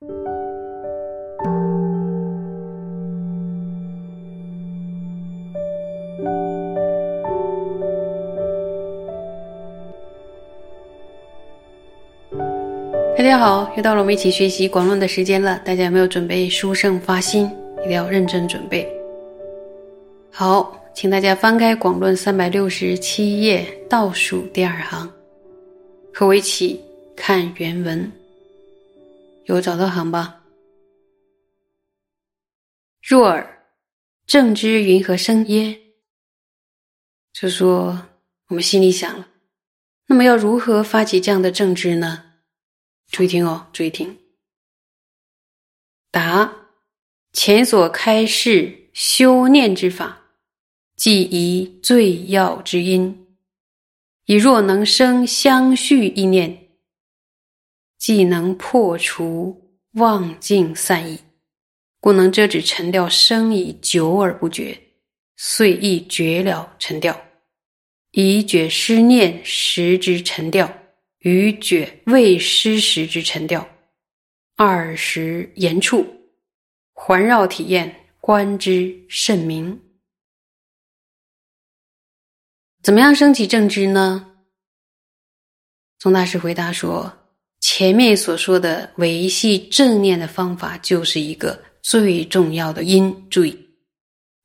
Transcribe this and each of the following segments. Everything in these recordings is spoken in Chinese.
大家好，又到了我们一起学习广论的时间了。大家有没有准备书圣发心？一定要认真准备。好，请大家翻开广论三百六十七页倒数第二行，和我一起看原文。有找到行吧？若尔，正知云何生耶？就说我们心里想了，那么要如何发起这样的正知呢？注意听哦，注意听。答：前所开示修念之法，即以最要之因。以若能生相续意念，既能破除妄境散逸，故能遮止沉掉生以久而不绝，遂亦绝了沉掉，以觉失念时之沉掉。与觉未失时之沉掉，二十言处环绕体验，观之甚明。怎么样升起正知呢？宗大师回答说：“前面所说的维系正念的方法，就是一个最重要的因。注意，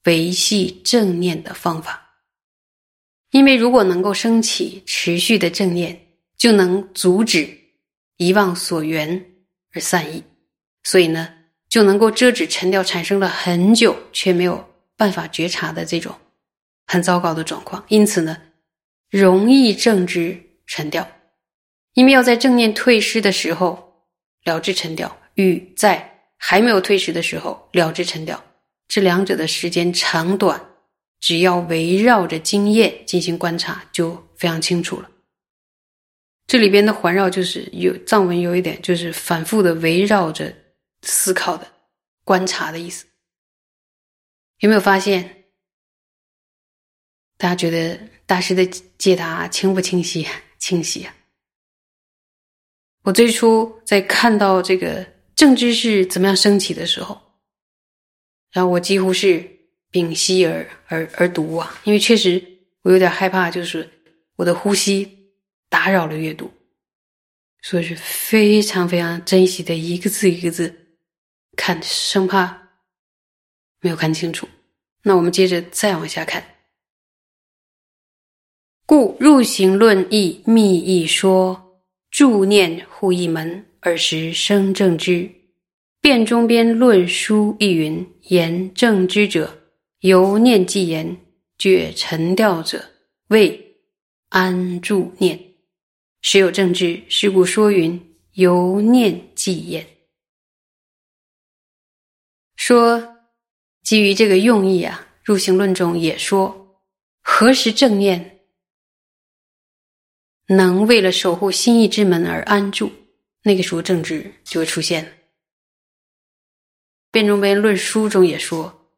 维系正念的方法，因为如果能够升起持续的正念。”就能阻止遗忘所缘而散逸，所以呢，就能够遮止沉掉产生了很久却没有办法觉察的这种很糟糕的状况。因此呢，容易正知沉掉，因为要在正念退失的时候了知沉掉，与在还没有退失的时候了知沉掉，这两者的时间长短，只要围绕着经验进行观察，就非常清楚了。这里边的环绕就是有藏文有一点就是反复的围绕着思考的观察的意思，有没有发现？大家觉得大师的解答清不清晰？清晰！我最初在看到这个正知是怎么样升起的时候，然后我几乎是屏息而而而读啊，因为确实我有点害怕，就是我的呼吸。打扰了阅读，所以是非常非常珍惜的一个字一个字看，生怕没有看清楚。那我们接着再往下看。故入行论义密义说，助念护一门，尔时生正知。辩中边论书一云：言正知者，由念即言；觉沉掉者，谓安住念。时有正知，是故说云：由念即言。说基于这个用意啊，入行论中也说，何时正念能为了守护心意之门而安住，那个时候正知就会出现了。辩中边论书中也说，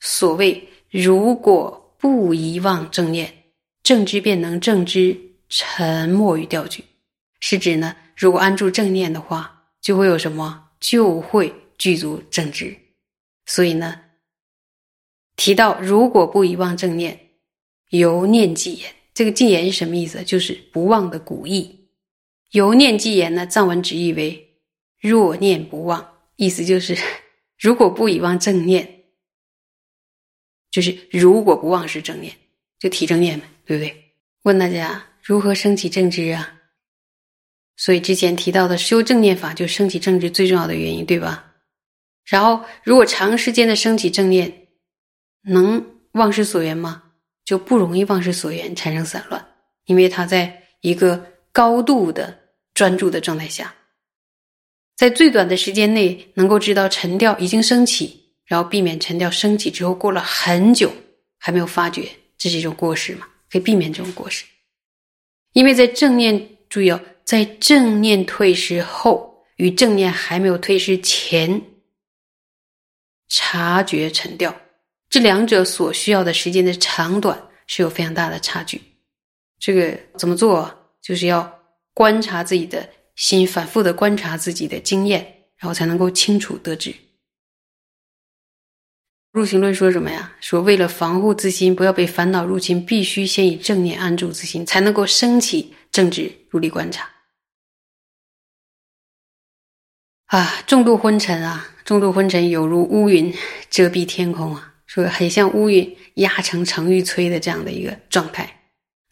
所谓如果不遗忘正念，正知便能正知。沉默与调举，是指呢，如果安住正念的话，就会有什么？就会具足正知。所以呢，提到如果不遗忘正念，由念即言。这个即言是什么意思？就是不忘的古意。由念即言呢，藏文直译为若念不忘，意思就是 如果不以忘正念，就是如果不忘是正念，就提正念嘛，对不对？问大家。如何升起正知啊？所以之前提到的修正念法，就升起正知最重要的原因，对吧？然后，如果长时间的升起正念，能忘失所缘吗？就不容易忘失所缘，产生散乱，因为他在一个高度的专注的状态下，在最短的时间内能够知道沉掉已经升起，然后避免沉掉升起之后过了很久还没有发觉，这是一种过失嘛？可以避免这种过失。因为在正念注意哦，在正念退失后与正念还没有退失前，察觉沉掉，这两者所需要的时间的长短是有非常大的差距。这个怎么做？就是要观察自己的心，反复的观察自己的经验，然后才能够清楚得知。入行论说什么呀？说为了防护自心，不要被烦恼入侵，必须先以正念安住自心，才能够升起正直如力观察。啊，重度昏沉啊，重度昏沉有如乌云遮蔽天空啊，说很像乌云压成成玉摧的这样的一个状态。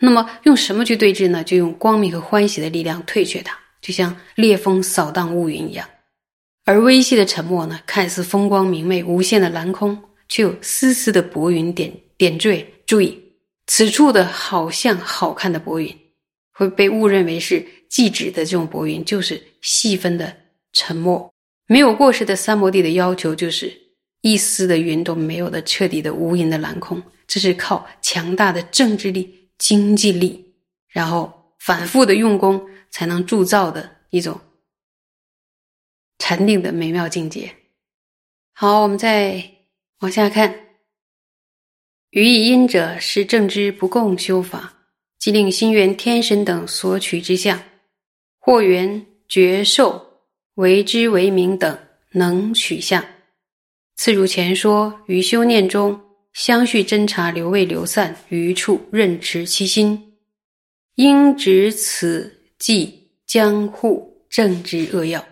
那么用什么去对峙呢？就用光明和欢喜的力量退却它，就像烈风扫荡乌云一样。而微细的沉默呢，看似风光明媚、无限的蓝空，却有丝丝的薄云点点缀。注意，此处的好像好看的薄云，会被误认为是寂止的这种薄云，就是细分的沉默。没有过失的三摩地的要求，就是一丝的云都没有的彻底的无垠的蓝空。这是靠强大的政治力。经济力，然后反复的用功，才能铸造的一种禅定的美妙境界。好，我们再往下看。予以因者，是正知不共修法，即令心缘天神等所取之相，或缘觉受为之为名等能取相。次如前说，于修念中。相续侦查，流未流散，余处任持其心，应执此计，将护正之扼要。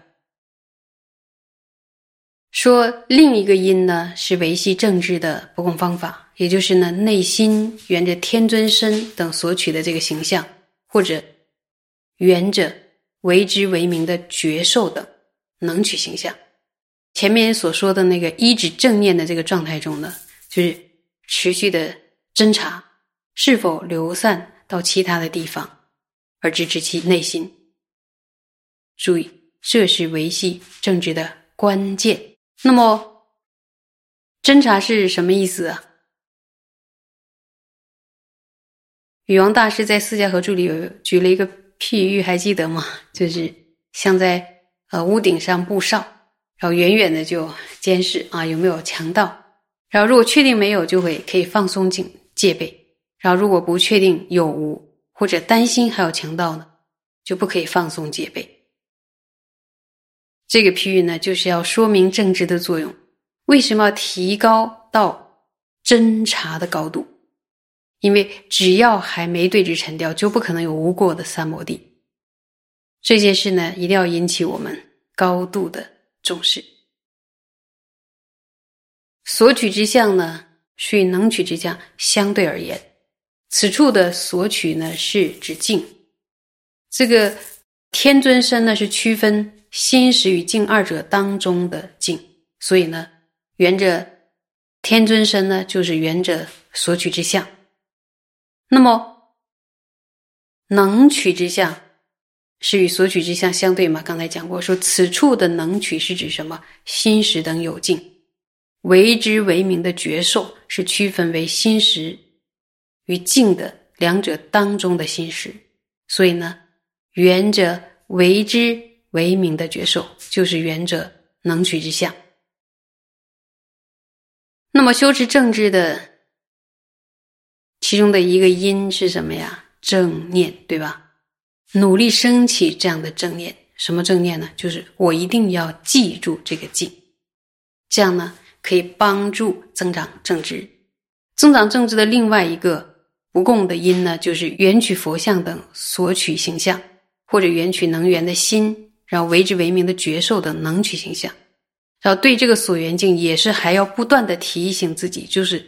说另一个因呢，是维系政治的不共方法，也就是呢，内心缘着天尊身等所取的这个形象，或者缘着为之为名的觉受等能取形象。前面所说的那个一指正念的这个状态中呢，就是。持续的侦查是否流散到其他的地方，而支持其内心。注意，这是维系政治的关键。那么，侦查是什么意思啊？禹王大师在《四家合注》里有举了一个譬喻，还记得吗？就是像在呃屋顶上布哨，然后远远的就监视啊有没有强盗。然后，如果确定没有，就会可以放松警戒备；然后，如果不确定有无或者担心还有强盗呢，就不可以放松戒备。这个譬喻呢，就是要说明正直的作用。为什么要提高到侦查的高度？因为只要还没对峙沉掉，就不可能有无过的三摩地。这件事呢，一定要引起我们高度的重视。所取之相呢，与能取之相相对而言，此处的所取呢是指境。这个天尊身呢是区分心识与境二者当中的境，所以呢，缘着天尊身呢就是缘着所取之相。那么能取之相是与所取之相相对吗？刚才讲过，说此处的能取是指什么？心识等有境。为之为名的觉受是区分为心识与境的两者当中的心识，所以呢，缘者为之为名的觉受就是缘者能取之相。那么修持正知的其中的一个因是什么呀？正念，对吧？努力升起这样的正念，什么正念呢？就是我一定要记住这个境，这样呢。可以帮助增长正知，增长正知的另外一个不共的因呢，就是缘取佛像等所取形象，或者缘取能源的心，然后为之为名的觉受等能取形象，然后对这个所缘境也是还要不断的提醒自己，就是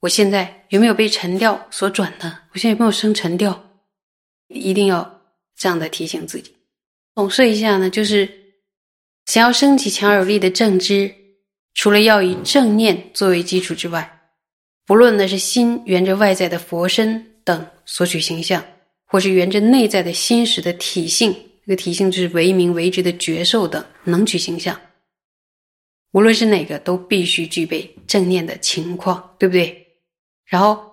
我现在有没有被沉掉所转呢？我现在有没有生沉掉？一定要这样的提醒自己。总说一下呢，就是想要升起强有力的正知。除了要以正念作为基础之外，不论那是心缘着外在的佛身等索取形象，或是缘着内在的心识的体性，这个体性就是为名为之的觉受等能取形象，无论是哪个，都必须具备正念的情况，对不对？然后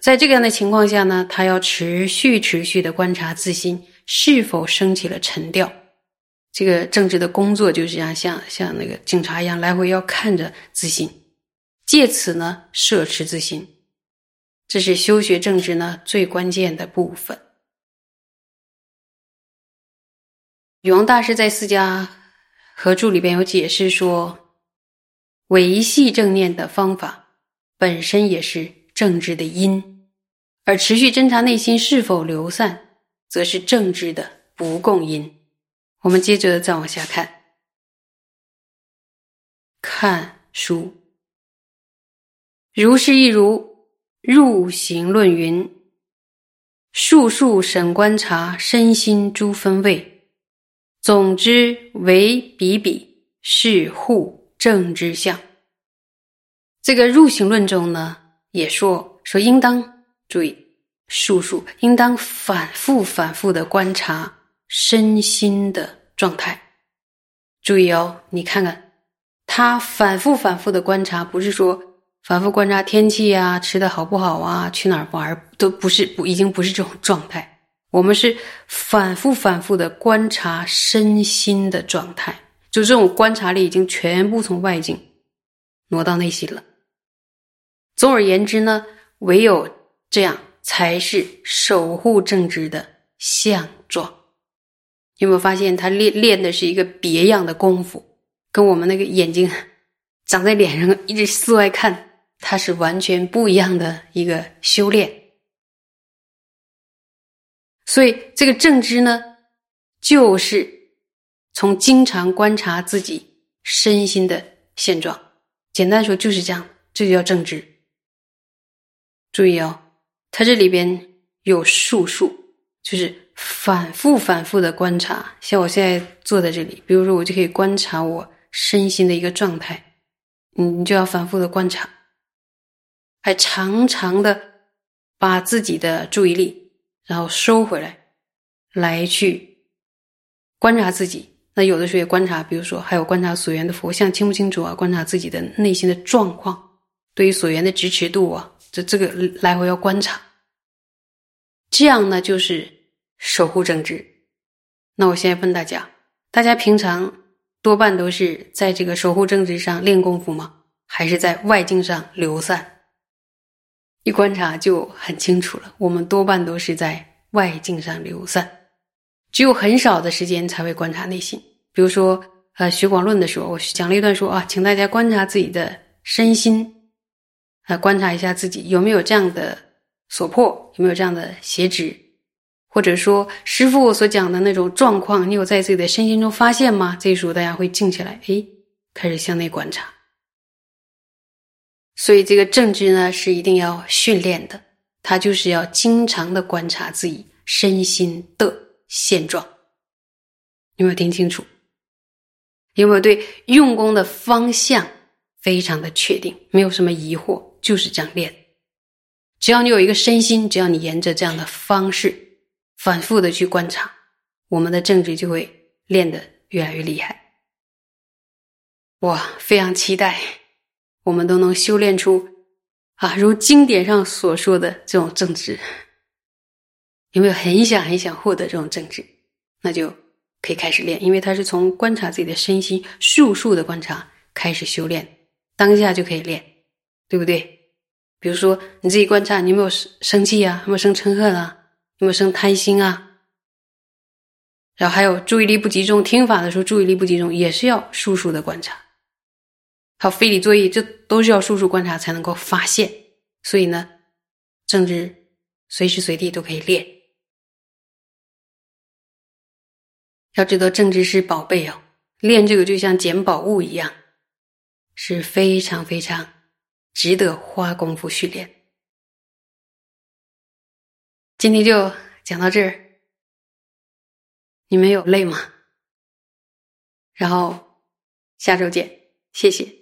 在这样的情况下呢，他要持续持续的观察自心是否升起了沉调。这个政治的工作就是这样像像那个警察一样，来回要看着自心，借此呢摄持自心，这是修学政治呢最关键的部分。永王大师在《四家合著里边有解释说，维系正念的方法本身也是正知的因，而持续侦查内心是否流散，则是正知的不共因。我们接着再往下看，看书。如是亦如入行论云：数数审观察身心诸分位，总之为比比是护正之相。这个入行论中呢，也说说应当注意数数，应当反复反复的观察身心的状态。注意哦，你看看他反复反复的观察，不是说。反复观察天气啊，吃的好不好啊，去哪儿玩都不是不，已经不是这种状态。我们是反复反复的观察身心的状态，就这种观察力已经全部从外境挪到内心了。总而言之呢，唯有这样才是守护正直的相状。有没有发现他练练的是一个别样的功夫，跟我们那个眼睛长在脸上一直四外看。它是完全不一样的一个修炼，所以这个正知呢，就是从经常观察自己身心的现状。简单说就是这样，这就叫正知。注意哦，它这里边有数数，就是反复反复的观察。像我现在坐在这里，比如说我就可以观察我身心的一个状态，你你就要反复的观察。还常常的把自己的注意力，然后收回来，来去观察自己。那有的时候也观察，比如说还有观察所缘的佛像清不清楚啊？观察自己的内心的状况，对于所缘的支持度啊，这这个来回要观察。这样呢，就是守护正直。那我现在问大家：大家平常多半都是在这个守护正直上练功夫吗？还是在外境上流散？一观察就很清楚了。我们多半都是在外境上流散，只有很少的时间才会观察内心。比如说，呃，学广论的时候，我讲了一段说啊，请大家观察自己的身心，来，观察一下自己有没有这样的所迫，有没有这样的邪执，或者说师傅所讲的那种状况，你有在自己的身心中发现吗？这时候大家会静下来，诶，开始向内观察。所以，这个正知呢是一定要训练的，他就是要经常的观察自己身心的现状。有没有听清楚？有没有对用功的方向非常的确定？没有什么疑惑，就是这样练。只要你有一个身心，只要你沿着这样的方式反复的去观察，我们的正直就会练得越来越厉害。哇，非常期待。我们都能修炼出啊，如经典上所说的这种正直，有没有很想很想获得这种正直？那就可以开始练，因为他是从观察自己的身心，数数的观察开始修炼，当下就可以练，对不对？比如说你自己观察，你有没有生生气啊？有没有生嗔恨啊？有没有生贪心啊？然后还有注意力不集中，听法的时候注意力不集中，也是要数数的观察。还有非礼作业，这都是要数数观察才能够发现。所以呢，政治随时随地都可以练。要知道，政治是宝贝哦，练这个就像捡宝物一样，是非常非常值得花功夫训练。今天就讲到这儿，你们有累吗？然后下周见，谢谢。